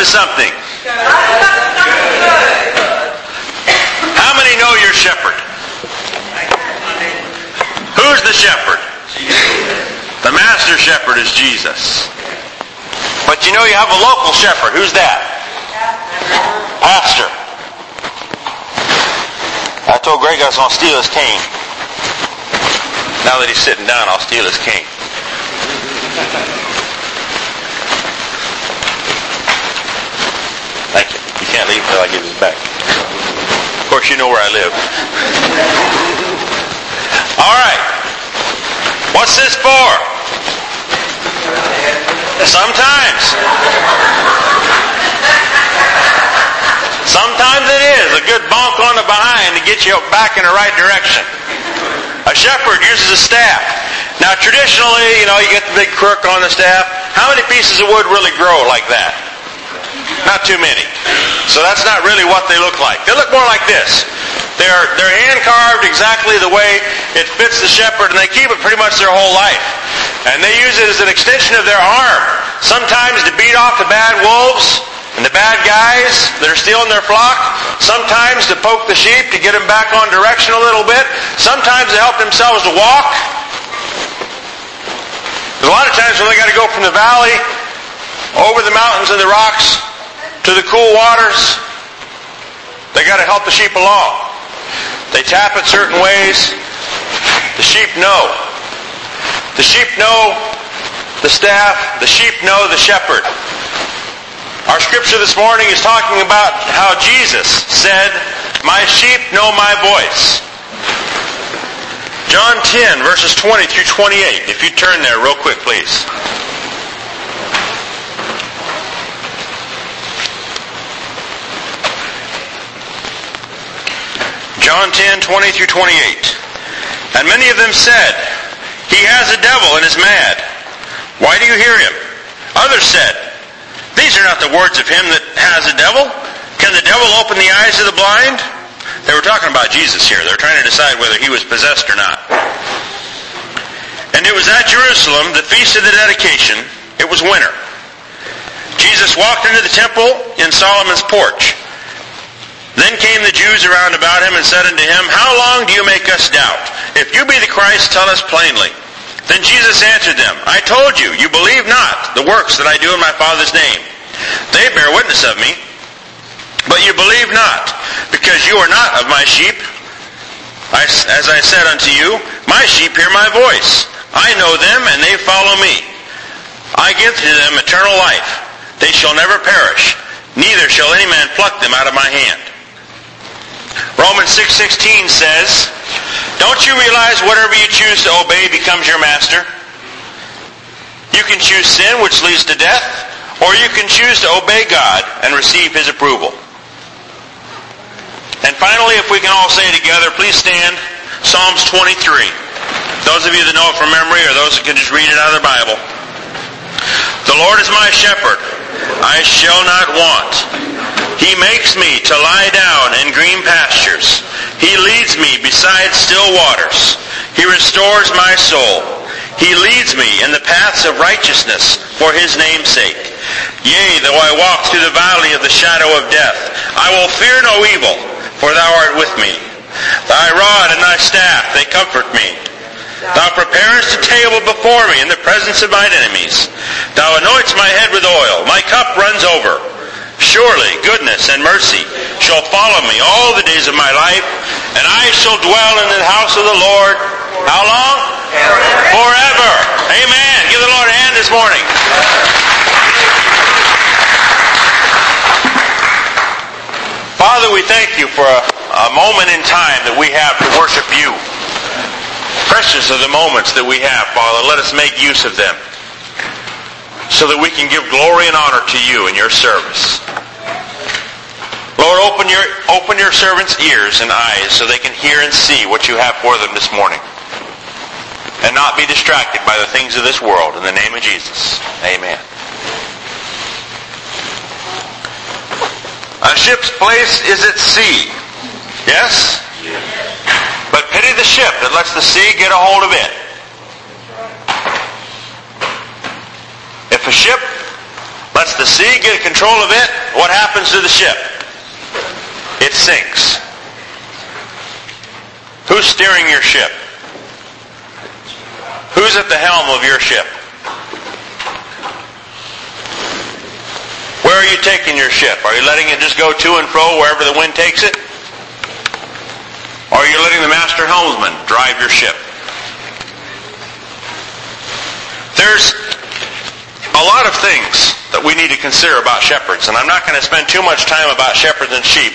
to something. How many know your shepherd? Who's the shepherd? The master shepherd is Jesus. But you know you have a local shepherd. Who's that? Pastor. I told Greg I was going to steal his cane. Now that he's sitting down, I'll steal his cane. Thank you. You can't leave until I give his back. Of course, you know where I live. All right. What's this for? Sometimes. Sometimes it is a good bonk on the behind to get you back in the right direction. A shepherd uses a staff. Now traditionally, you know, you get the big crook on the staff. How many pieces of wood really grow like that? Not too many. So that's not really what they look like. They look more like this. They're, they're hand carved exactly the way it fits the shepherd and they keep it pretty much their whole life. And they use it as an extension of their arm. Sometimes to beat off the bad wolves and the bad guys that are stealing their flock. Sometimes to poke the sheep to get them back on direction a little bit. Sometimes to help themselves to walk. There's a lot of times when they got to go from the valley over the mountains and the rocks to the cool waters. They got to help the sheep along. They tap it certain ways. The sheep know. The sheep know the staff. The sheep know the shepherd. Our scripture this morning is talking about how Jesus said, My sheep know my voice. John 10, verses 20 through 28. If you turn there real quick, please. John 10, 20 through 28. And many of them said, He has a devil and is mad. Why do you hear him? Others said, These are not the words of him that has a devil. Can the devil open the eyes of the blind? They were talking about Jesus here. They were trying to decide whether he was possessed or not. And it was at Jerusalem, the feast of the dedication. It was winter. Jesus walked into the temple in Solomon's porch. Then came the Jews around about him and said unto him, How long do you make us doubt? If you be the Christ, tell us plainly. Then Jesus answered them, I told you, you believe not the works that I do in my Father's name. They bear witness of me, but you believe not, because you are not of my sheep. I, as I said unto you, my sheep hear my voice. I know them, and they follow me. I give to them eternal life. They shall never perish, neither shall any man pluck them out of my hand. Romans 6.16 says, Don't you realize whatever you choose to obey becomes your master? You can choose sin, which leads to death, or you can choose to obey God and receive his approval. And finally, if we can all say together, please stand, Psalms 23. Those of you that know it from memory or those that can just read it out of the Bible. The Lord is my shepherd. I shall not want. He makes me to lie down in green pastures. He leads me beside still waters. He restores my soul. He leads me in the paths of righteousness for his name's sake. Yea, though I walk through the valley of the shadow of death, I will fear no evil, for thou art with me. Thy rod and thy staff, they comfort me. Thou preparest a table before me in the presence of mine enemies. Thou anoints my head with oil. My cup runs over. Surely goodness and mercy shall follow me all the days of my life, and I shall dwell in the house of the Lord. How long? Forever. Forever. Amen. Give the Lord a hand this morning. Father, we thank you for a, a moment in time that we have to worship you. Precious are the moments that we have, Father. Let us make use of them so that we can give glory and honor to you in your service. Lord, open your, open your servants' ears and eyes so they can hear and see what you have for them this morning. And not be distracted by the things of this world. In the name of Jesus. Amen. A ship's place is at sea. Yes? Pity the ship that lets the sea get a hold of it. If a ship lets the sea get control of it, what happens to the ship? It sinks. Who's steering your ship? Who's at the helm of your ship? Where are you taking your ship? Are you letting it just go to and fro wherever the wind takes it? Or are you letting the master helmsman drive your ship? There's a lot of things that we need to consider about shepherds, and I'm not going to spend too much time about shepherds and sheep.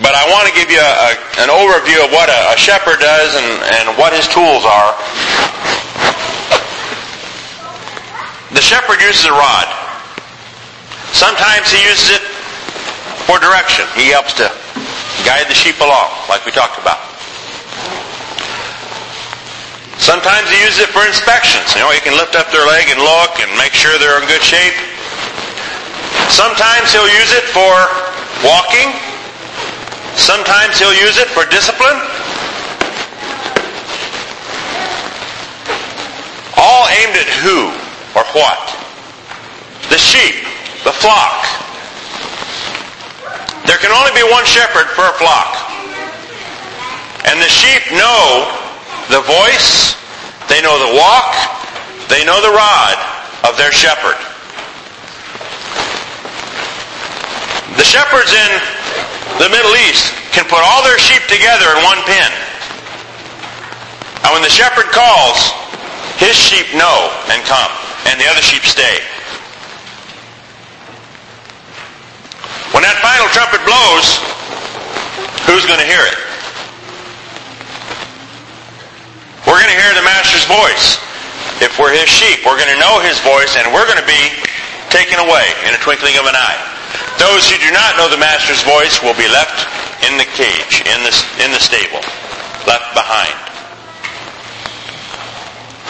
But I want to give you a, an overview of what a, a shepherd does and, and what his tools are. The shepherd uses a rod. Sometimes he uses it for direction. He helps to guide the sheep along, like we talked about. Sometimes he uses it for inspections. You know, he can lift up their leg and look and make sure they're in good shape. Sometimes he'll use it for walking. Sometimes he'll use it for discipline. All aimed at who or what? The sheep, the flock. There can only be one shepherd a flock. And the sheep know the voice, they know the walk, they know the rod of their shepherd. The shepherds in the Middle East can put all their sheep together in one pen. And when the shepherd calls, his sheep know and come, and the other sheep stay. When that final trumpet blows, who's going to hear it? We're going to hear the Master's voice. If we're his sheep, we're going to know his voice, and we're going to be taken away in a twinkling of an eye. Those who do not know the Master's voice will be left in the cage, in the, in the stable, left behind.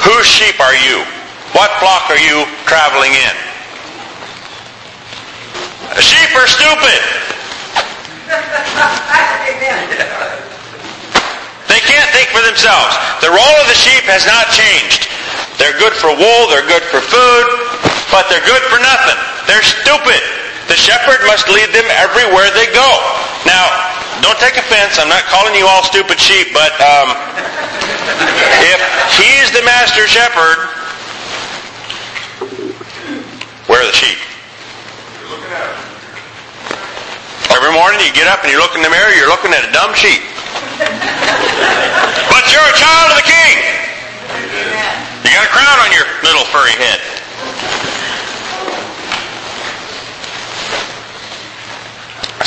Whose sheep are you? What flock are you traveling in? The sheep are stupid. They can't think for themselves. The role of the sheep has not changed. They're good for wool, they're good for food, but they're good for nothing. They're stupid. The shepherd must lead them everywhere they go. Now, don't take offense. I'm not calling you all stupid sheep, but um, if he's the master shepherd, where are the sheep? Every morning you get up and you look in the mirror, you're looking at a dumb sheep. but you're a child of the king. You got a crown on your little furry head.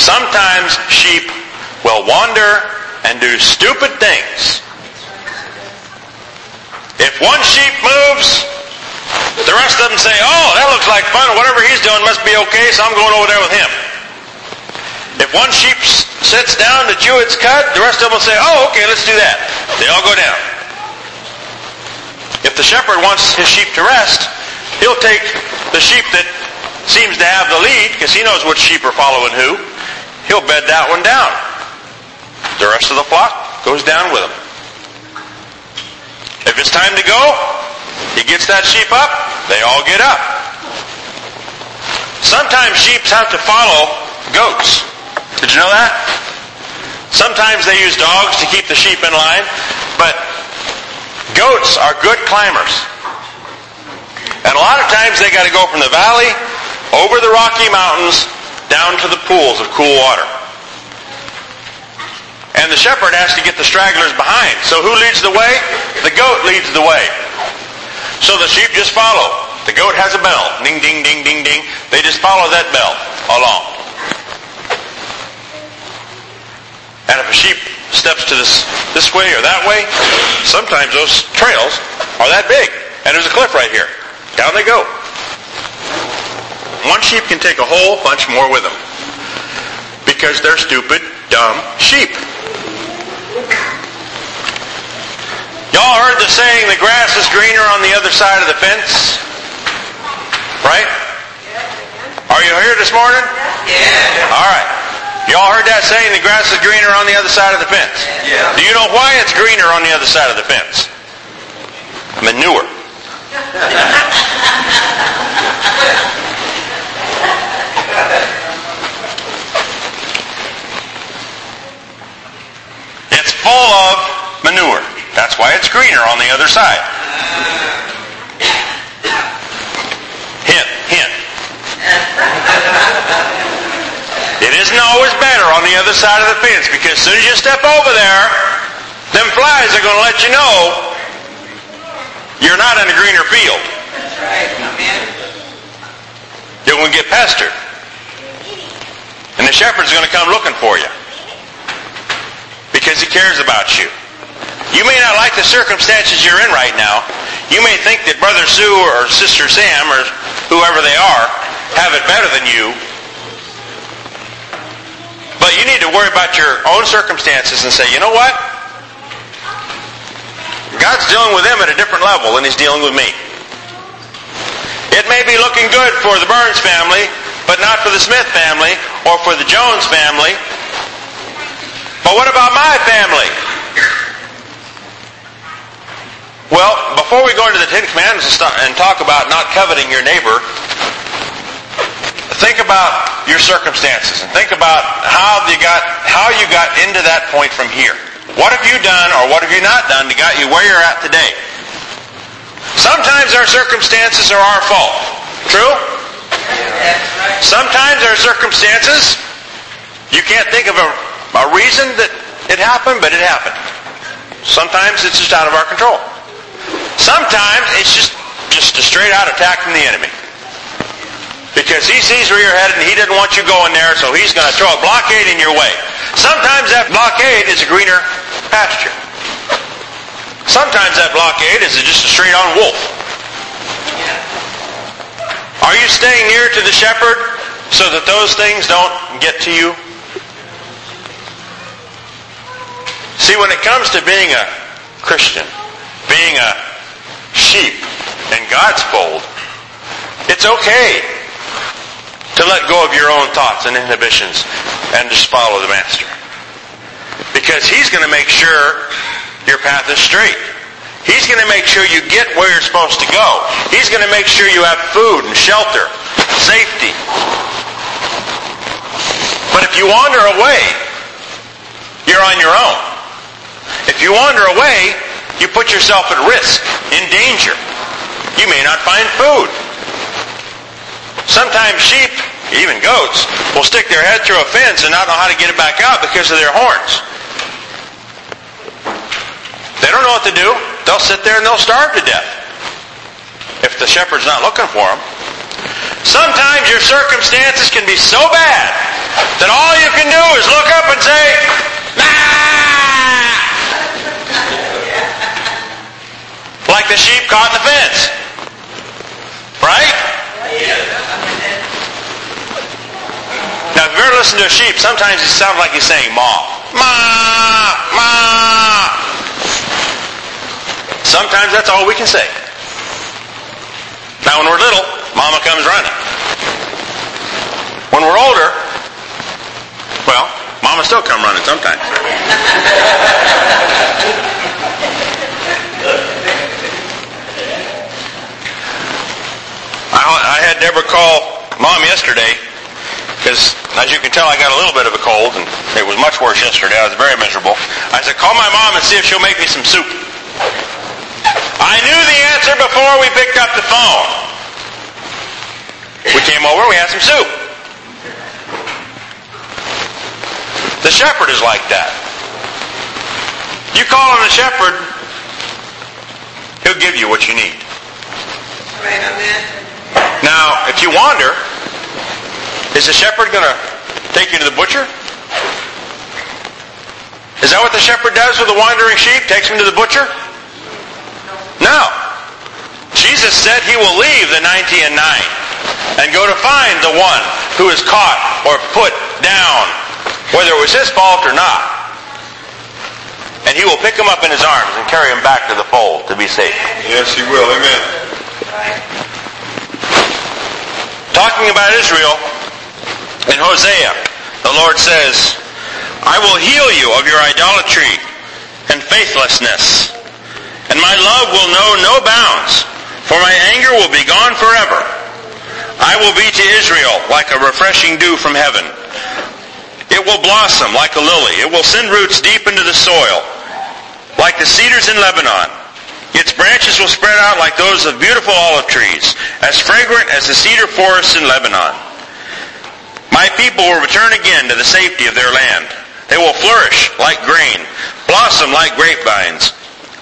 Sometimes sheep will wander and do stupid things. If one sheep moves, the rest of them say, oh, that looks like fun. Whatever he's doing must be okay, so I'm going over there with him. If one sheep sits down to chew its cud, the rest of them will say, oh, okay, let's do that. They all go down. If the shepherd wants his sheep to rest, he'll take the sheep that seems to have the lead, because he knows which sheep are following who. He'll bed that one down. The rest of the flock goes down with him. If it's time to go, he gets that sheep up, they all get up. Sometimes sheep have to follow goats. Did you know that? Sometimes they use dogs to keep the sheep in line, but goats are good climbers. And a lot of times they got to go from the valley over the Rocky Mountains down to the pools of cool water. And the shepherd has to get the stragglers behind. So who leads the way? The goat leads the way. So the sheep just follow. The goat has a bell. Ding, ding, ding, ding, ding. They just follow that bell along. And if a sheep steps to this, this way or that way, sometimes those trails are that big. And there's a cliff right here. Down they go. One sheep can take a whole bunch more with them. Because they're stupid, dumb sheep. Y'all heard the saying, the grass is greener on the other side of the fence? Right? Are you here this morning? Yeah. All right. Y'all heard that saying, the grass is greener on the other side of the fence. Yeah. Do you know why it's greener on the other side of the fence? Manure. it's full of manure. That's why it's greener on the other side. Hint, hint. It isn't always better on the other side of the fence because as soon as you step over there, them flies are going to let you know you're not in a greener field. You're going to get pestered. And the shepherd's going to come looking for you because he cares about you. You may not like the circumstances you're in right now. You may think that Brother Sue or Sister Sam or whoever they are have it better than you. But you need to worry about your own circumstances and say, you know what? God's dealing with them at a different level than he's dealing with me. It may be looking good for the Burns family, but not for the Smith family or for the Jones family. But what about my family? Well, before we go into the Ten Commandments and talk about not coveting your neighbor, think about your circumstances and think about how you got how you got into that point from here. What have you done or what have you not done to got you where you're at today? Sometimes our circumstances are our fault. True? Sometimes our circumstances, you can't think of a, a reason that it happened, but it happened. Sometimes it's just out of our control. Sometimes it's just, just a straight out attack from the enemy. Because he sees where you're headed and he doesn't want you going there, so he's going to throw a blockade in your way. Sometimes that blockade is a greener pasture. Sometimes that blockade is just a straight on wolf. Are you staying near to the shepherd so that those things don't get to you? See, when it comes to being a Christian, being a sheep in God's fold, it's okay to let go of your own thoughts and inhibitions and just follow the Master. Because He's going to make sure your path is straight. He's going to make sure you get where you're supposed to go. He's going to make sure you have food and shelter, safety. But if you wander away, you're on your own. If you wander away, you put yourself at risk, in danger. You may not find food. Sometimes sheep, even goats, will stick their head through a fence and not know how to get it back out because of their horns. They don't know what to do. They'll sit there and they'll starve to death if the shepherd's not looking for them. Sometimes your circumstances can be so bad that all you can do is look up and say! Like the sheep caught in the fence. Right? Now, if you've ever listened to a sheep, sometimes it sounds like he's saying ma. Ma! Ma! Sometimes that's all we can say. Now, when we're little, mama comes running. When we're older, well, mama still come running sometimes. I, I had Deborah call mom yesterday because, as you can tell, I got a little bit of a cold, and it was much worse yesterday. I was very miserable. I said, call my mom and see if she'll make me some soup. I knew the answer before we picked up the phone. We came over, we had some soup. The shepherd is like that. You call on the shepherd, he'll give you what you need. Amen. Now, if you wander, is the shepherd going to take you to the butcher? Is that what the shepherd does with the wandering sheep? Takes him to the butcher? No. Jesus said he will leave the 90 and 9 and go to find the one who is caught or put down, whether it was his fault or not. And he will pick him up in his arms and carry him back to the fold to be safe. Yes, he will. Amen. Talking about Israel, in Hosea, the Lord says, I will heal you of your idolatry and faithlessness, and my love will know no bounds, for my anger will be gone forever. I will be to Israel like a refreshing dew from heaven. It will blossom like a lily. It will send roots deep into the soil, like the cedars in Lebanon. Its branches will spread out like those of beautiful olive trees, as fragrant as the cedar forests in Lebanon. My people will return again to the safety of their land. They will flourish like grain, blossom like grapevines.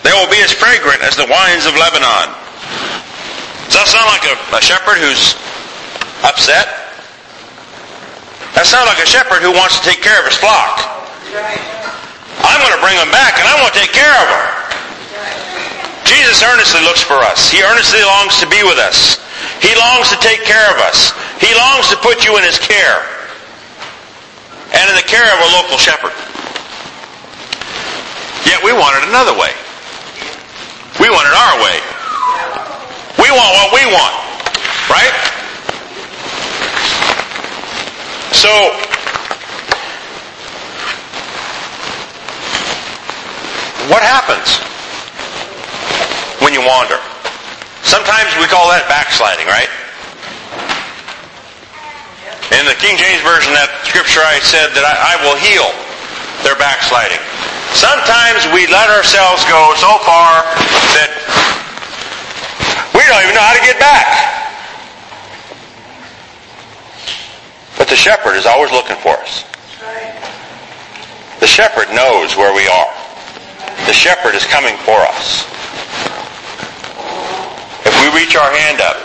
They will be as fragrant as the wines of Lebanon. Does that sound like a, a shepherd who's upset? That sounds like a shepherd who wants to take care of his flock. I'm going to bring them back and I'm going to take care of them. Jesus earnestly looks for us. He earnestly longs to be with us. He longs to take care of us. He longs to put you in his care and in the care of a local shepherd. Yet we want it another way. We want it our way. We want what we want. Right? So, what happens when you wander? Sometimes we call that backsliding, right? In the King James Version, that scripture I said that I, I will heal their backsliding. Sometimes we let ourselves go so far that we don't even know how to get back. But the shepherd is always looking for us. The shepherd knows where we are. The shepherd is coming for us. If we reach our hand up,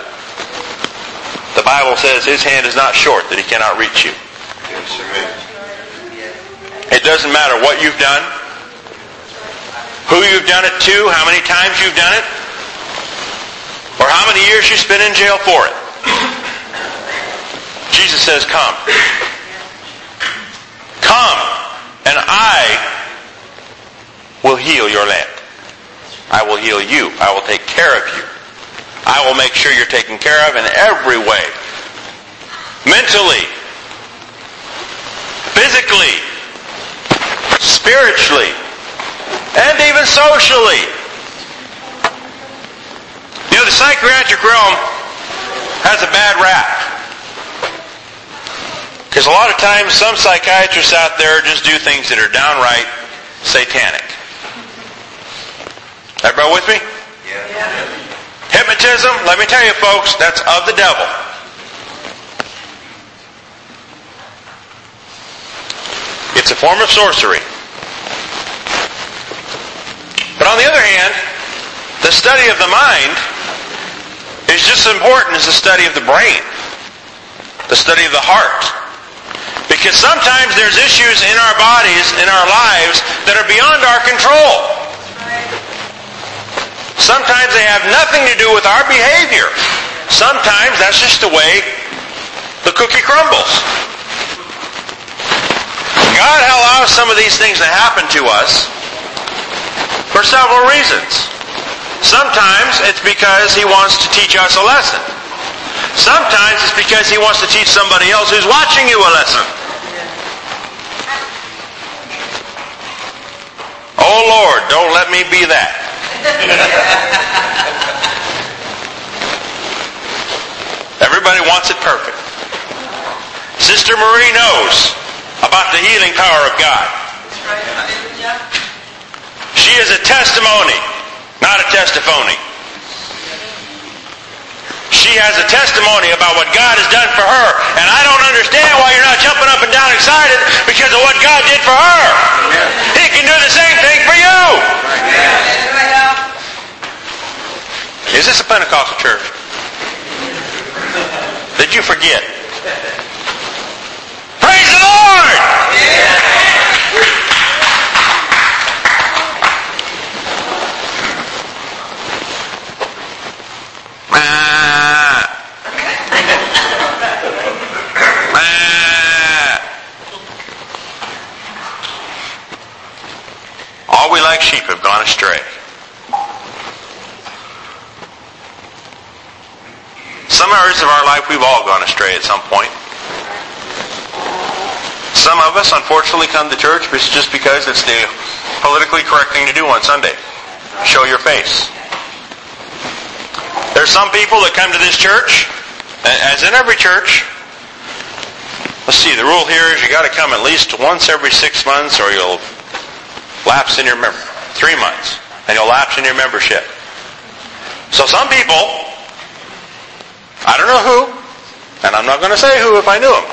the Bible says his hand is not short that he cannot reach you. It doesn't matter what you've done, who you've done it to, how many times you've done it, or how many years you've spent in jail for it. Jesus says, come. Come, and I will heal your land. I will heal you. I will take care of you. I will make sure you're taken care of in every way. Mentally, physically, spiritually, and even socially. You know, the psychiatric realm has a bad rap. Because a lot of times some psychiatrists out there just do things that are downright satanic. Everybody with me? Hypnotism, let me tell you folks, that's of the devil. It's a form of sorcery. But on the other hand, the study of the mind is just as important as the study of the brain, the study of the heart. Because sometimes there's issues in our bodies, in our lives, that are beyond our control. Sometimes they have nothing to do with our behavior. Sometimes that's just the way the cookie crumbles. God allows some of these things to happen to us for several reasons. Sometimes it's because he wants to teach us a lesson. Sometimes it's because he wants to teach somebody else who's watching you a lesson. Oh Lord, don't let me be that. Everybody wants it perfect. Sister Marie knows about the healing power of God. She is a testimony, not a testimony. She has a testimony about what God has done for her. And I don't understand why you're not jumping up and down excited because of what God did for her. He can do the same thing for you. Is this a Pentecostal church? Did you forget? Praise the Lord! Ah. Ah. All we like sheep have gone astray. Some areas of our life we've all gone astray at some point. Some of us unfortunately come to church just because it's the politically correct thing to do on Sunday. Show your face. There's some people that come to this church, as in every church. Let's see, the rule here is you got to come at least once every six months or you'll lapse in your member. Three months. And you'll lapse in your membership. So some people, I don't know who, and I'm not going to say who if I knew them.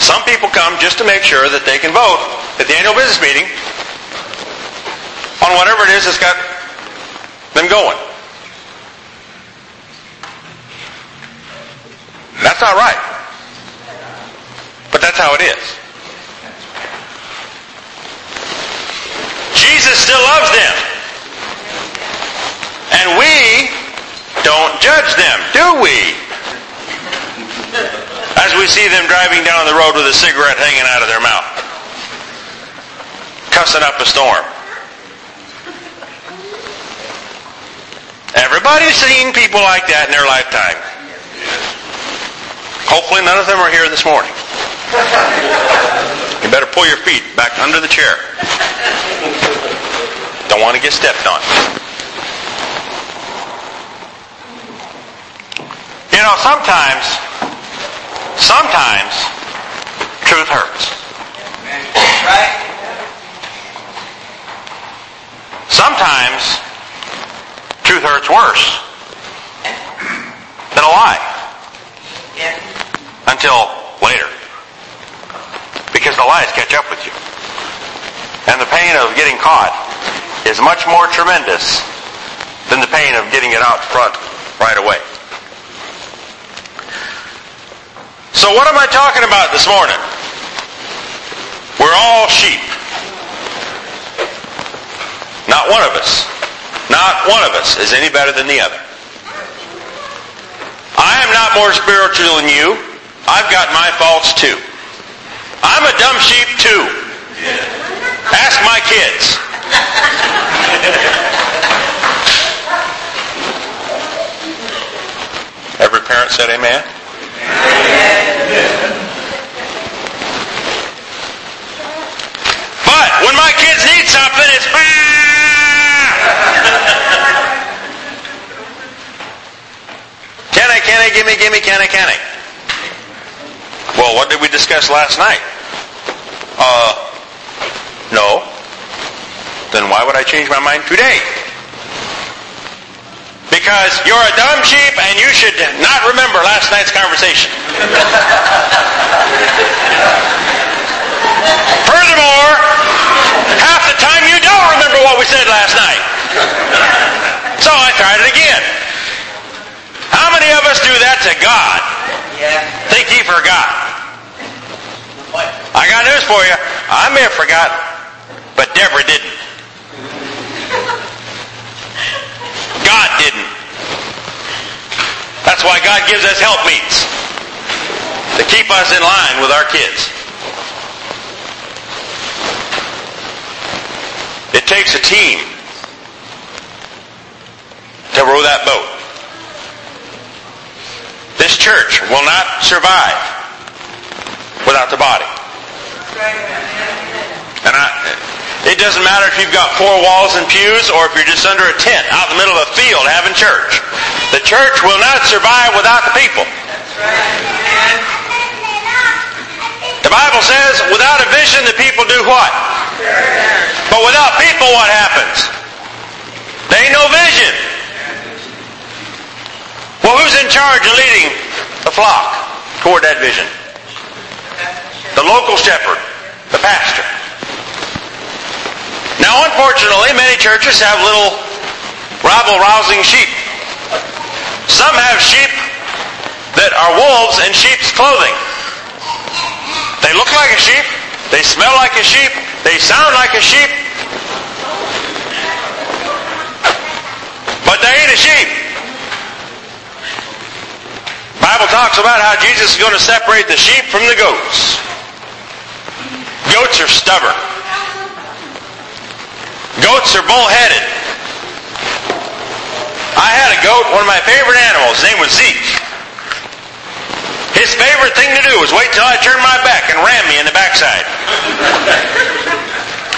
Some people come just to make sure that they can vote at the annual business meeting on whatever it is that's got them going. That's not right. But that's how it is. Jesus still loves them. And we don't judge them, we? As we see them driving down the road with a cigarette hanging out of their mouth. Cussing up a storm. Everybody's seen people like that in their lifetime. Hopefully none of them are here this morning. You better pull your feet back under the chair. Don't want to get stepped on. You know, sometimes, sometimes, truth hurts. Right? Sometimes, truth hurts worse than a lie until later. Because the lies catch up with you. And the pain of getting caught is much more tremendous than the pain of getting it out front right away. So what am I talking about this morning? We're all sheep. Not one of us. Not one of us is any better than the other. I am not more spiritual than you. I've got my faults too. I'm a dumb sheep too. Ask my kids. Every parent said amen. But when my kids need something, it's can I, can I, gimme, gimme, can I, can I? Well, what did we discuss last night? Uh, no. Then why would I change my mind today? Because you're a dumb sheep and you should not remember last night's conversation. Furthermore, half the time you don't remember what we said last night. So I tried it again. How many of us do that to God? Yeah. Think ye forgot. I got news for you. I may have forgot, but Deborah didn't. God didn't. That's why God gives us helpmeets to keep us in line with our kids. It takes a team to row that boat. This church will not survive without the body. And I, it doesn't matter if you've got four walls and pews or if you're just under a tent out in the middle of a field having church. The church will not survive without the people. The Bible says, without a vision, the people do what? But without people, what happens? There ain't no vision. Well, who's in charge of leading the flock toward that vision? The local shepherd, the pastor. Now, unfortunately, many churches have little rabble-rousing sheep. Some have sheep that are wolves in sheep's clothing. They look like a sheep. They smell like a sheep. They sound like a sheep. But they ain't a sheep. Bible talks about how Jesus is going to separate the sheep from the goats. Goats are stubborn. Goats are bullheaded. I had a goat, one of my favorite animals. His name was Zeke. His favorite thing to do was wait till I turned my back and ram me in the backside.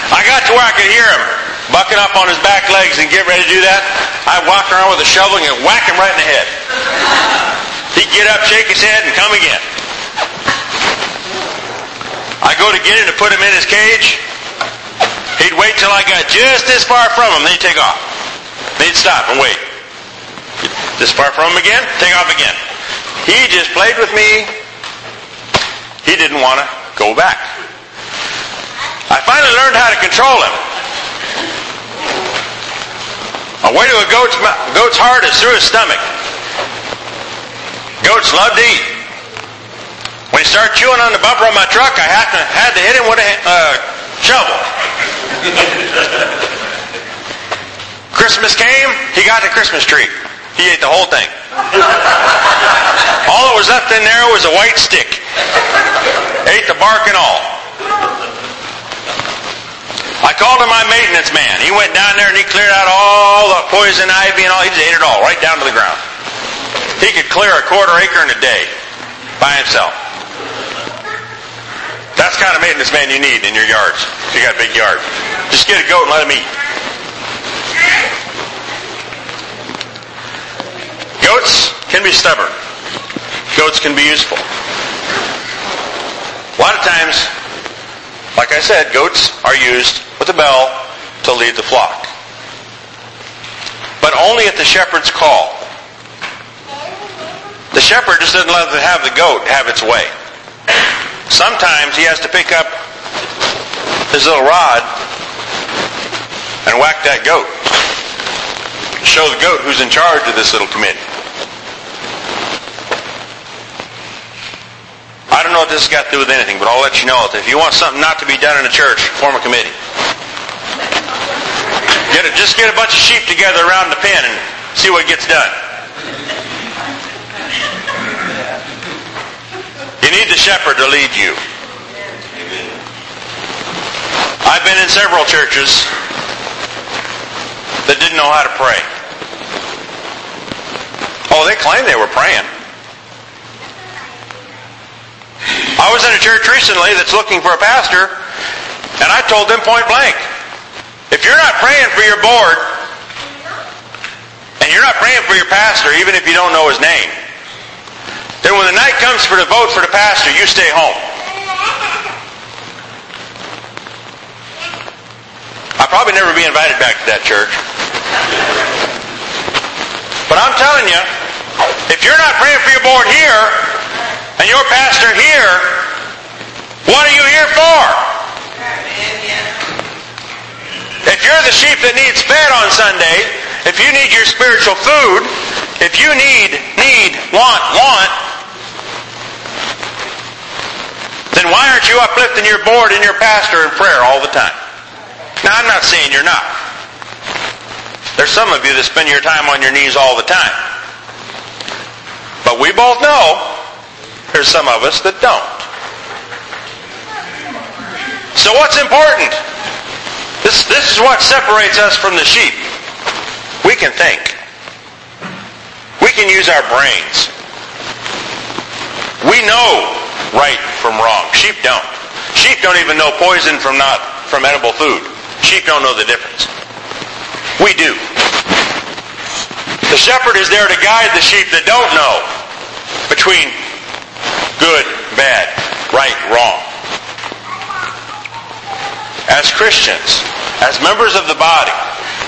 I got to where I could hear him bucking up on his back legs and get ready to do that. I'd walk around with a shovel and whack him right in the head. He'd get up, shake his head, and come again. I'd go to get him to put him in his cage. He'd wait till I got just this far from him, then he'd take off. Then he'd stop and wait. This far from him again, take off again. He just played with me. He didn't want to go back. I finally learned how to control him. A way to a goat's, goat's heart is through his stomach. Goats love to eat. When he started chewing on the bumper of my truck, I had to, had to hit him with a uh, shovel. Christmas came, he got the Christmas tree. He ate the whole thing. all that was left in there was a white stick. Ate the bark and all. I called my maintenance man. He went down there and he cleared out all the poison ivy and all. He just ate it all right down to the ground. He could clear a quarter acre in a day by himself. That's kind of maintenance man you need in your yards. If you got a big yard. Just get a goat and let him eat. Goats can be stubborn. Goats can be useful. A lot of times, like I said, goats are used with a bell to lead the flock. But only at the shepherd's call. The shepherd just doesn't let have the goat have its way. Sometimes he has to pick up his little rod and whack that goat. Show the goat who's in charge of this little committee. I don't know what this has got to do with anything, but I'll let you know that if you want something not to be done in a church, form a committee. Get a, just get a bunch of sheep together around the pen and see what gets done. You need the shepherd to lead you. I've been in several churches that didn't know how to pray. Oh, they claimed they were praying. I was in a church recently that's looking for a pastor, and I told them point blank, if you're not praying for your board, and you're not praying for your pastor, even if you don't know his name, then when the night comes for the vote for the pastor, you stay home. I'll probably never be invited back to that church. But I'm telling you, if you're not praying for your board here, and your pastor here, what are you here for? If you're the sheep that needs fed on Sunday, if you need your spiritual food, if you need, need, want, want, then why aren't you uplifting your board and your pastor in prayer all the time? Now, I'm not saying you're not. There's some of you that spend your time on your knees all the time. But we both know there's some of us that don't. So what's important? This, this is what separates us from the sheep. We can think. We can use our brains. We know right from wrong. Sheep don't. Sheep don't even know poison from not from edible food. Sheep don't know the difference. We do. The shepherd is there to guide the sheep that don't know between good, bad, right, wrong. As Christians, as members of the body,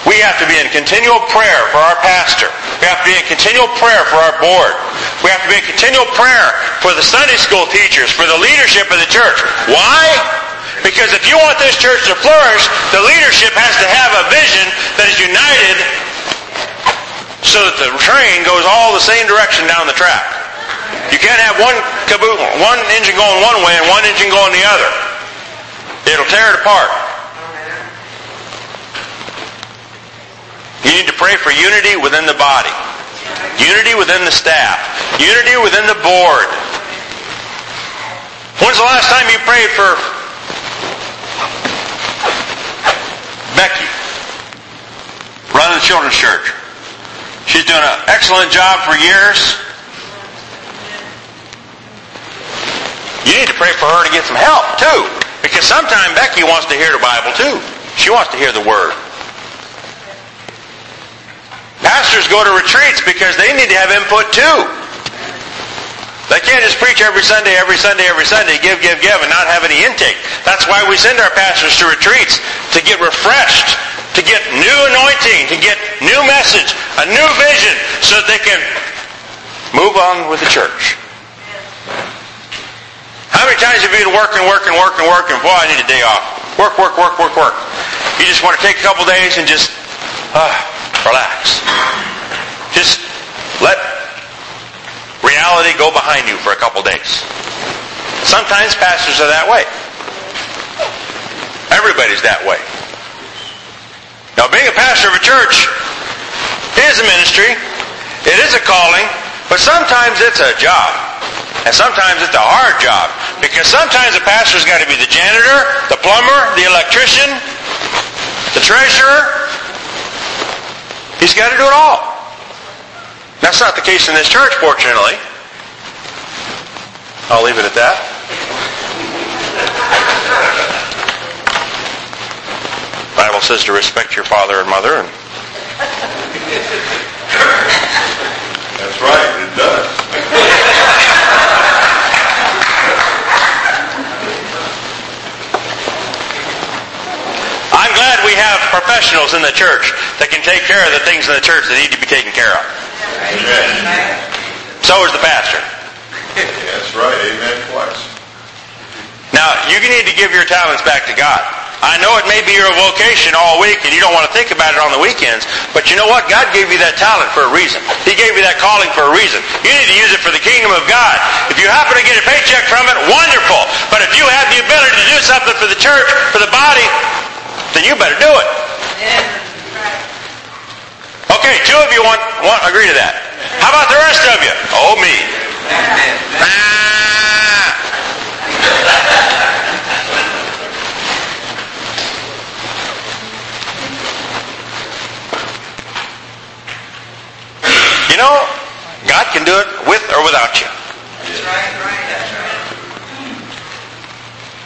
we have to be in continual prayer for our pastor. We have to be in continual prayer for our board. We have to be in continual prayer for the Sunday school teachers, for the leadership of the church. Why? Because if you want this church to flourish, the leadership has to have a vision that is united so that the train goes all the same direction down the track. You can't have one caboose, one engine going one way and one engine going the other. It'll tear it apart. You need to pray for unity within the body. Unity within the staff. Unity within the board. When's the last time you prayed for Becky running the children's church? She's doing an excellent job for years. You need to pray for her to get some help too. Because sometimes Becky wants to hear the Bible too. She wants to hear the Word. Pastors go to retreats because they need to have input too. They can't just preach every Sunday, every Sunday, every Sunday, give, give, give, and not have any intake. That's why we send our pastors to retreats, to get refreshed to get new anointing, to get new message, a new vision, so that they can move on with the church. Many times have you been working, working, working, working? Boy, I need a day off. Work, work, work, work, work. You just want to take a couple days and just uh, relax. Just let reality go behind you for a couple days. Sometimes pastors are that way. Everybody's that way. Now, being a pastor of a church is a ministry. It is a calling. But sometimes it's a job. And sometimes it's a hard job. Because sometimes the pastor's got to be the janitor, the plumber, the electrician, the treasurer. He's got to do it all. That's not the case in this church, fortunately. I'll leave it at that. Bible says to respect your father and mother and That's right, it does. I'm glad we have professionals in the church that can take care of the things in the church that need to be taken care of. Amen. So is the pastor. That's right, amen twice. Now, you need to give your talents back to God. I know it may be your vocation all week and you don't want to think about it on the weekends, but you know what? God gave you that talent for a reason. He gave you that calling for a reason. You need to use it for the kingdom of God. If you happen to get a paycheck from it, wonderful. But if you have the ability to do something for the church, for the body, then you better do it. Okay, two of you want, want agree to that. How about the rest of you? Oh, me. Ah. You know, God can do it with or without you. That's right, right, that's right.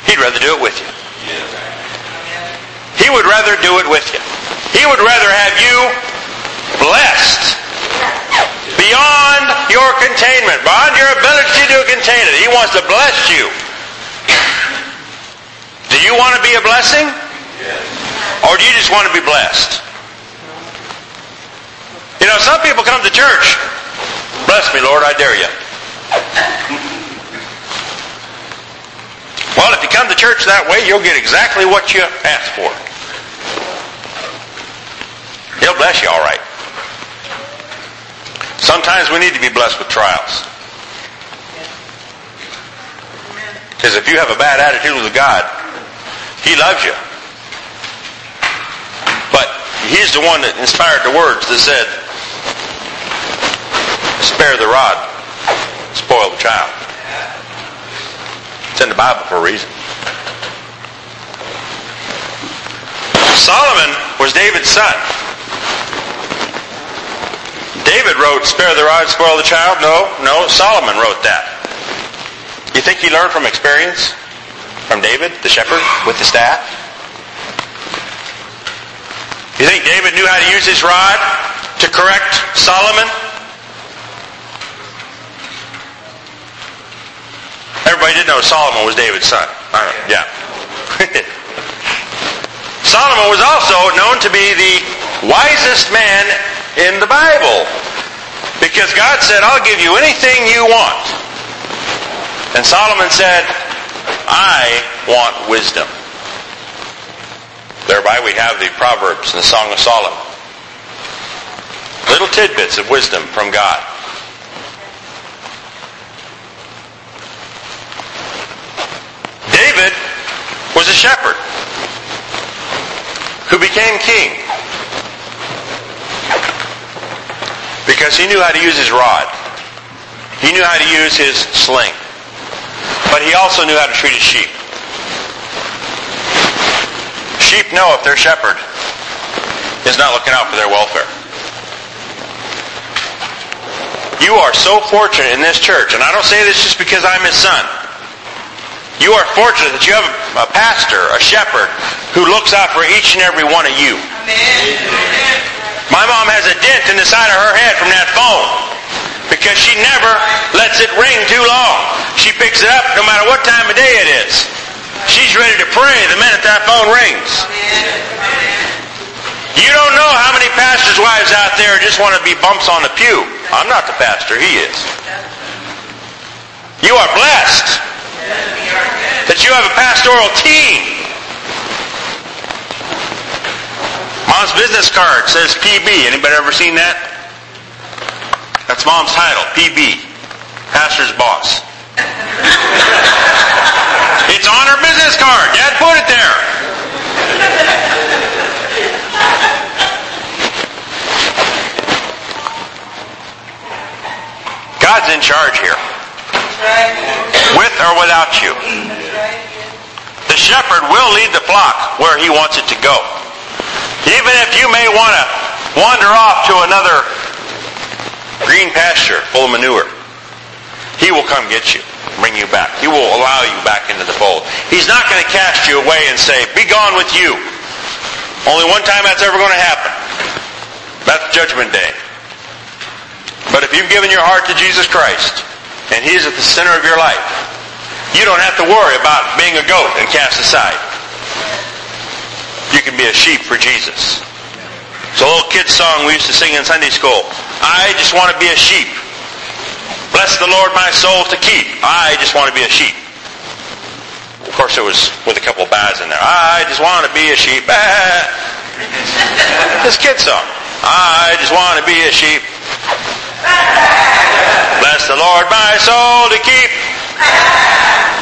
He'd rather do it with you. He would rather do it with you. He would rather have you blessed beyond your containment, beyond your ability to contain it. He wants to bless you. Do you want to be a blessing? Or do you just want to be blessed? You know, some people come to church. Bless me, Lord, I dare you. Well, if you come to church that way, you'll get exactly what you ask for. He'll bless you all right. Sometimes we need to be blessed with trials. Because if you have a bad attitude with God, He loves you. But He's the one that inspired the words that said, spare the rod, spoil the child. It's in the Bible for a reason. Solomon was David's son. David wrote, spare the rod, spoil the child. No, no, Solomon wrote that. You think he learned from experience? From David, the shepherd, with the staff? You think David knew how to use his rod to correct Solomon? Everybody did know Solomon was David's son. Yeah. Solomon was also known to be the wisest man in the Bible. Because God said, I'll give you anything you want. And Solomon said, I want wisdom. Thereby we have the Proverbs and the Song of Solomon. Little tidbits of wisdom from God. David was a shepherd who became king because he knew how to use his rod. He knew how to use his sling. But he also knew how to treat his sheep. Sheep know if their shepherd is not looking out for their welfare. You are so fortunate in this church, and I don't say this just because I'm his son. You are fortunate that you have a pastor, a shepherd, who looks out for each and every one of you. My mom has a dent in the side of her head from that phone because she never lets it ring too long. She picks it up no matter what time of day it is. She's ready to pray the minute that phone rings. You don't know how many pastors' wives out there just want to be bumps on the pew. I'm not the pastor, he is. You are blessed that you have a pastoral team. Mom's business card says PB. Anybody ever seen that? That's mom's title, PB. Pastor's boss. it's on her business card. Dad put it there. God's in charge here. With or without you. The shepherd will lead the flock where he wants it to go. Even if you may want to wander off to another green pasture full of manure, he will come get you, bring you back. He will allow you back into the fold. He's not going to cast you away and say, be gone with you. Only one time that's ever going to happen. That's judgment day. But if you've given your heart to Jesus Christ, and He's at the center of your life, you don't have to worry about being a goat and cast aside. You can be a sheep for Jesus. It's a little kid song we used to sing in Sunday school. I just want to be a sheep. Bless the Lord my soul to keep. I just want to be a sheep. Of course, it was with a couple of bads in there. I just want to be a sheep. This kid song. I just want to be a sheep. Bless the Lord my soul to keep.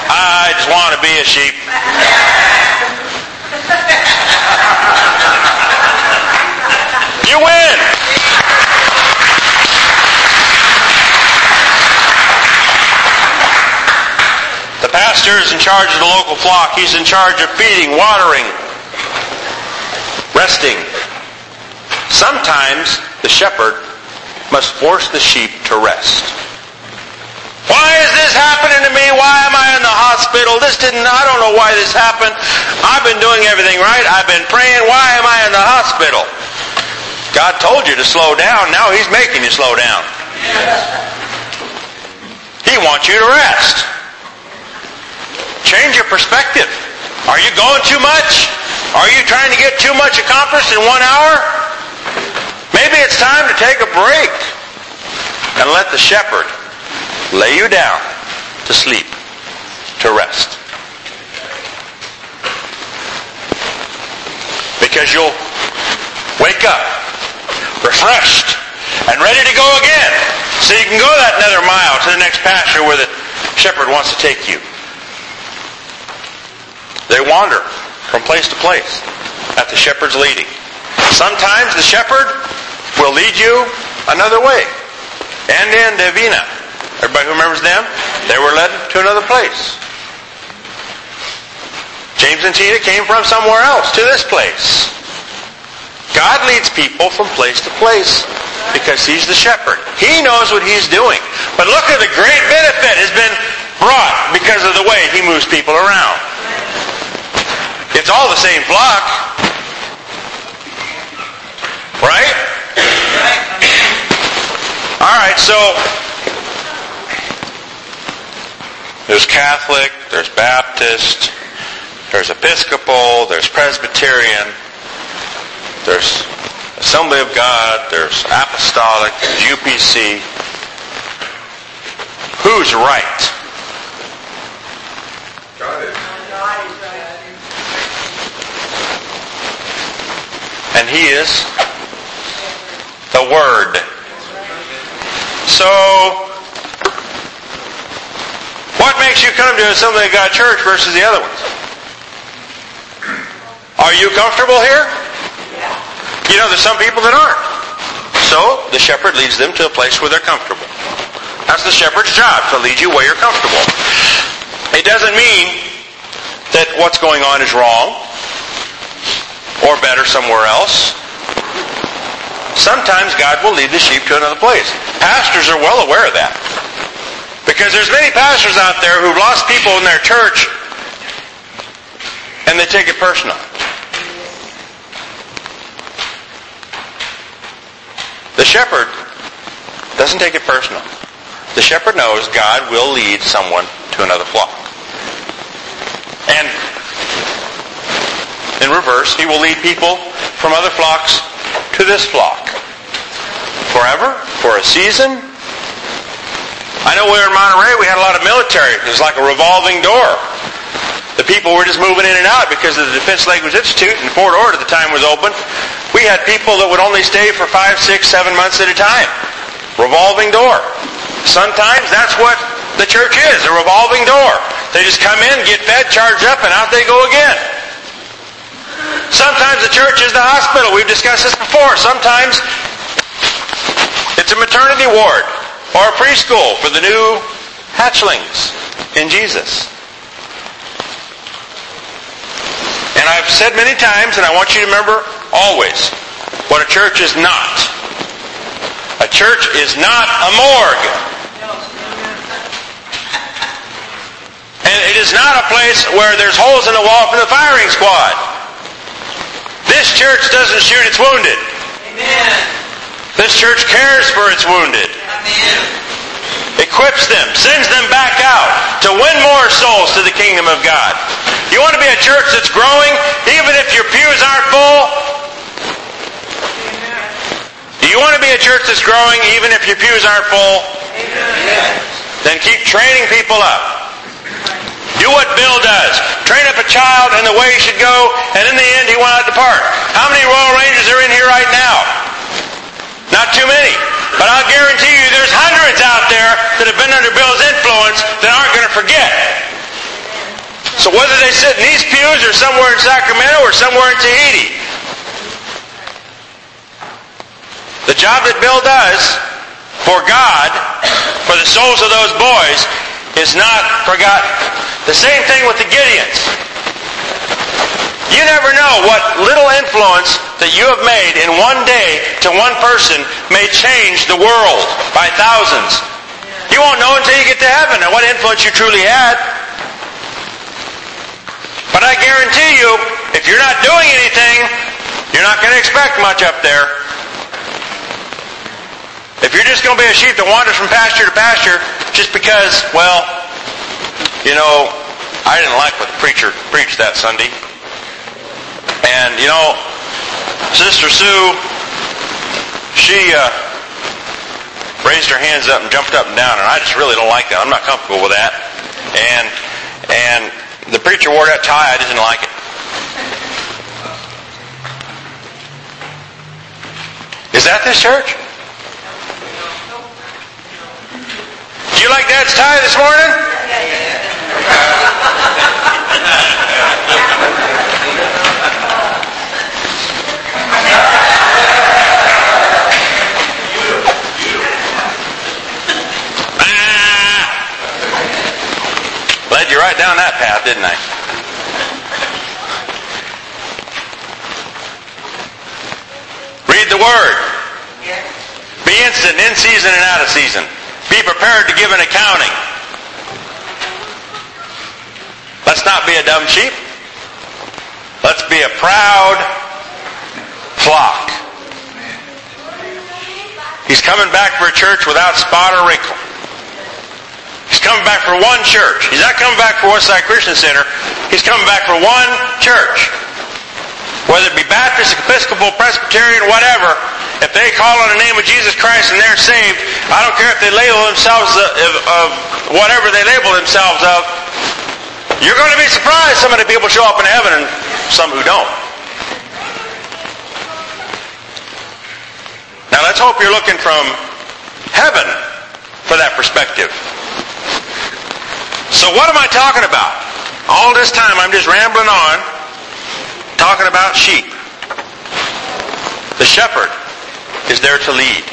I just want to be a sheep. You win. The pastor is in charge of the local flock. He's in charge of feeding, watering, resting. Sometimes the shepherd must force the sheep to rest. Why is this happening to me? Why am I in the hospital? This didn't, I don't know why this happened. I've been doing everything right. I've been praying. Why am I in the hospital? God told you to slow down. Now He's making you slow down. He wants you to rest. Change your perspective. Are you going too much? Are you trying to get too much accomplished in one hour? Maybe it's time to take a break and let the shepherd lay you down to sleep, to rest. Because you'll wake up refreshed and ready to go again. So you can go that another mile to the next pasture where the shepherd wants to take you. They wander from place to place at the shepherd's leading. Sometimes the shepherd will lead you another way. And in Davina, everybody who remembers them, they were led to another place. James and Tina came from somewhere else to this place. God leads people from place to place because he's the shepherd. He knows what he's doing. But look at the great benefit has been brought because of the way he moves people around. It's all the same flock. Right? All right, so there's Catholic, there's Baptist, there's Episcopal, there's Presbyterian, there's Assembly of God, there's Apostolic, there's UPC. Who's right? Got it. And He is the Word. So, what makes you come to Assembly of God Church versus the other ones? Are you comfortable here? You know, there's some people that aren't. So, the shepherd leads them to a place where they're comfortable. That's the shepherd's job, to lead you where you're comfortable. It doesn't mean that what's going on is wrong or better somewhere else. Sometimes God will lead the sheep to another place. Pastors are well aware of that. Because there's many pastors out there who've lost people in their church and they take it personal. Shepherd doesn't take it personal. The shepherd knows God will lead someone to another flock. And in reverse, he will lead people from other flocks to this flock. Forever? For a season? I know we were in Monterey, we had a lot of military. It was like a revolving door. The people were just moving in and out because of the Defense Language Institute and Fort Ord at the time was open. We had people that would only stay for five, six, seven months at a time. Revolving door. Sometimes that's what the church is, a revolving door. They just come in, get fed, charge up, and out they go again. Sometimes the church is the hospital. We've discussed this before. Sometimes it's a maternity ward or a preschool for the new hatchlings in Jesus. And I've said many times, and I want you to remember always, what a church is not. A church is not a morgue. And it is not a place where there's holes in the wall for the firing squad. This church doesn't shoot its wounded. Amen. This church cares for its wounded. Amen. Equips them, sends them back out to win more souls to the kingdom of God. You want to be a church that's growing, even if your pews aren't full? Do you want to be a church that's growing, even if your pews aren't full? Then keep training people up. Do what Bill does. Train up a child in the way he should go, and in the end he went out to park. How many Royal Rangers are in here right now? Not too many. But I'll guarantee you there's hundreds out there that have been under Bill's influence that aren't going to forget. So whether they sit in these pews or somewhere in Sacramento or somewhere in Tahiti, the job that Bill does for God, for the souls of those boys, is not forgotten. The same thing with the Gideons. You never know what little influence that you have made in one day to one person may change the world by thousands. You won't know until you get to heaven and what influence you truly had. But I guarantee you, if you're not doing anything, you're not going to expect much up there. If you're just going to be a sheep that wanders from pasture to pasture just because, well, you know, I didn't like what the preacher preached that Sunday. And, you know, Sister Sue, she uh, raised her hands up and jumped up and down, and I just really don't like that. I'm not comfortable with that. And and the preacher wore that tie. I didn't like it. Is that this church? Do you like Dad's tie this morning? Led you right down that path, didn't I? Read the Word. Be instant in season and out of season. Prepared to give an accounting. Let's not be a dumb sheep. Let's be a proud flock. He's coming back for a church without spot or wrinkle. He's coming back for one church. He's not coming back for Westside Christian Center. He's coming back for one church. Whether it be Baptist, Episcopal, Presbyterian, whatever, if they call on the name of Jesus Christ and they're saved, I don't care if they label themselves uh, of, of whatever they label themselves of, you're going to be surprised some of the people show up in heaven and some who don't. Now let's hope you're looking from heaven for that perspective. So what am I talking about? All this time I'm just rambling on talking about sheep. The shepherd is there to lead,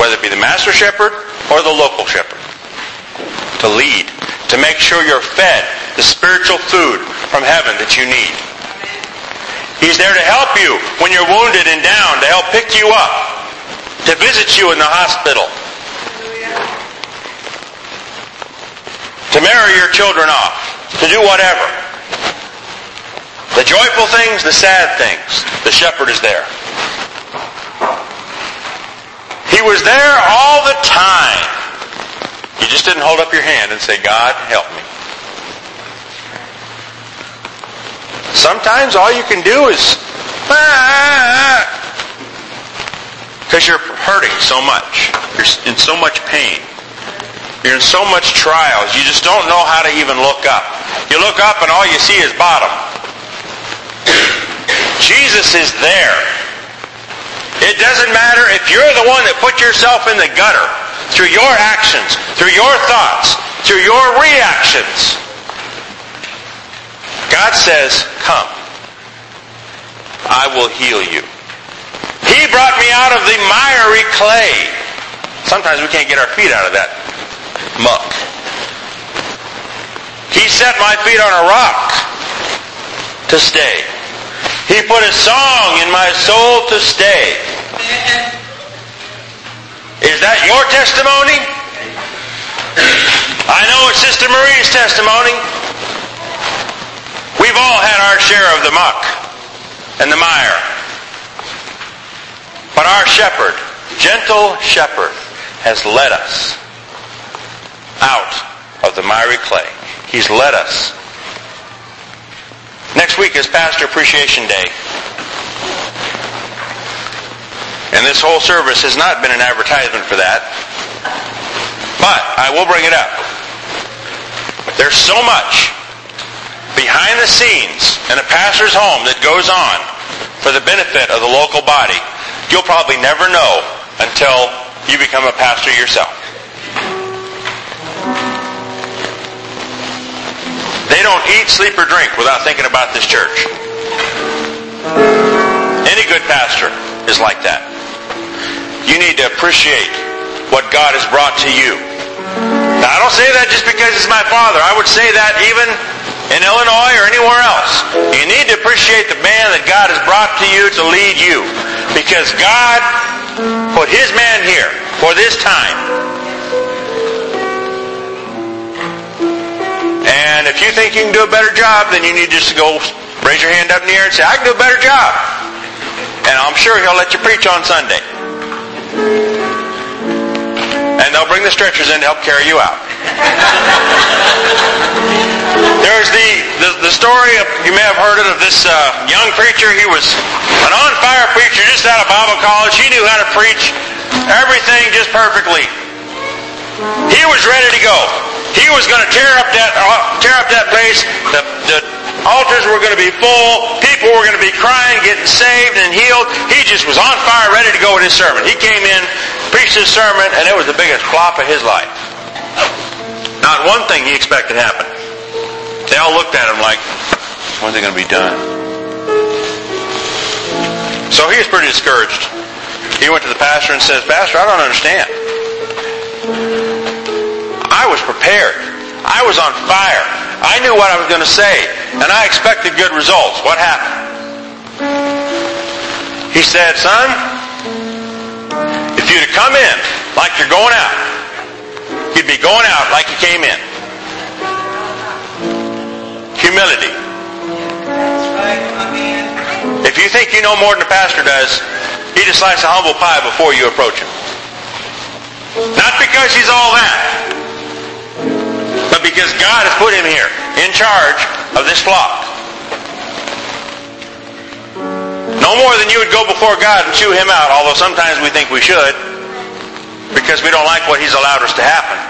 whether it be the master shepherd or the local shepherd. To lead, to make sure you're fed the spiritual food from heaven that you need. He's there to help you when you're wounded and down, to help pick you up, to visit you in the hospital, to marry your children off, to do whatever. The joyful things, the sad things, the shepherd is there. He was there all the time. You just didn't hold up your hand and say, God, help me. Sometimes all you can do is, ah. Because you're hurting so much. You're in so much pain. You're in so much trials. You just don't know how to even look up. You look up and all you see is bottom. Jesus is there. It doesn't matter if you're the one that put yourself in the gutter through your actions, through your thoughts, through your reactions. God says, come. I will heal you. He brought me out of the miry clay. Sometimes we can't get our feet out of that muck. He set my feet on a rock to stay. He put a song in my soul to stay. Is that your testimony? I know it's Sister Marie's testimony. We've all had our share of the muck and the mire. But our shepherd, gentle shepherd, has led us out of the miry clay. He's led us Next week is Pastor Appreciation Day. And this whole service has not been an advertisement for that. But I will bring it up. There's so much behind the scenes in a pastor's home that goes on for the benefit of the local body. You'll probably never know until you become a pastor yourself. They don't eat, sleep, or drink without thinking about this church. Any good pastor is like that. You need to appreciate what God has brought to you. Now, I don't say that just because it's my father. I would say that even in Illinois or anywhere else. You need to appreciate the man that God has brought to you to lead you. Because God put his man here for this time And if you think you can do a better job, then you need just to go raise your hand up in the air and say, I can do a better job. And I'm sure he'll let you preach on Sunday. And they'll bring the stretchers in to help carry you out. There's the, the, the, story of, you may have heard it, of this uh, young preacher. He was an on-fire preacher just out of Bible college. He knew how to preach everything just perfectly. He was ready to go. He was going to tear up that uh, tear up that place. The, the altars were going to be full. People were going to be crying, getting saved and healed. He just was on fire, ready to go with his sermon. He came in, preached his sermon, and it was the biggest flop of his life. Not one thing he expected happened. They all looked at him like, when's it going to be done? So he was pretty discouraged. He went to the pastor and says, Pastor, I don't understand. I was prepared. I was on fire. I knew what I was going to say, and I expected good results. What happened? He said, son, if you'd come in like you're going out, you'd be going out like you came in. Humility. If you think you know more than the pastor does, he just likes a humble pie before you approach him. Not because he's all that, but because God has put him here in charge of this flock. No more than you would go before God and chew him out, although sometimes we think we should because we don't like what he's allowed us to happen.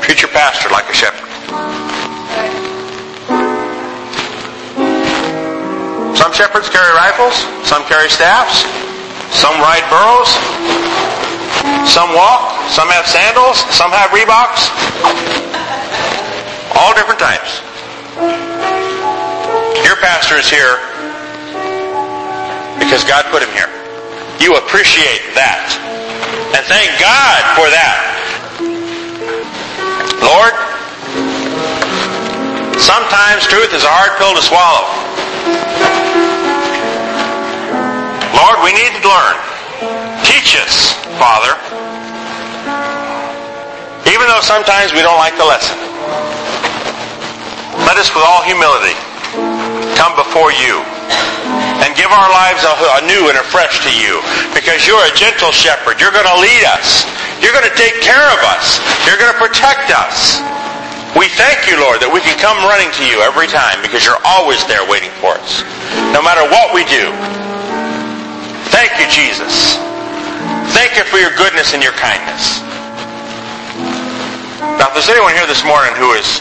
Treat your pastor like a shepherd. Some shepherds carry rifles, some carry staffs, some ride burros, some walk, some have sandals, some have Reeboks. All different types. Your pastor is here because God put him here. You appreciate that. And thank God for that. Lord, sometimes truth is a hard pill to swallow. Lord, we need to learn. Teach us, Father, even though sometimes we don't like the lesson. Let us with all humility come before you and give our lives anew and afresh to you because you're a gentle shepherd. You're going to lead us. You're going to take care of us. You're going to protect us. We thank you, Lord, that we can come running to you every time because you're always there waiting for us. No matter what we do. Thank you, Jesus. Thank you for your goodness and your kindness. Now, if there's anyone here this morning who has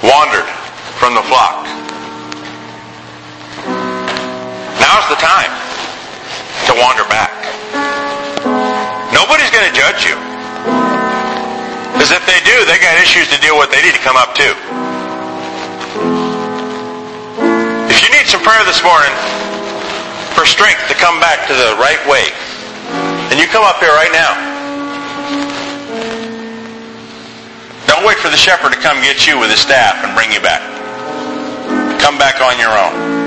wandered from the flock, now's the time to wander back. Nobody's going to judge you. Because if they do, they got issues to deal with they need to come up too. If you need some prayer this morning for strength to come back to the right way, And you come up here right now. Don't wait for the shepherd to come get you with his staff and bring you back. Come back on your own.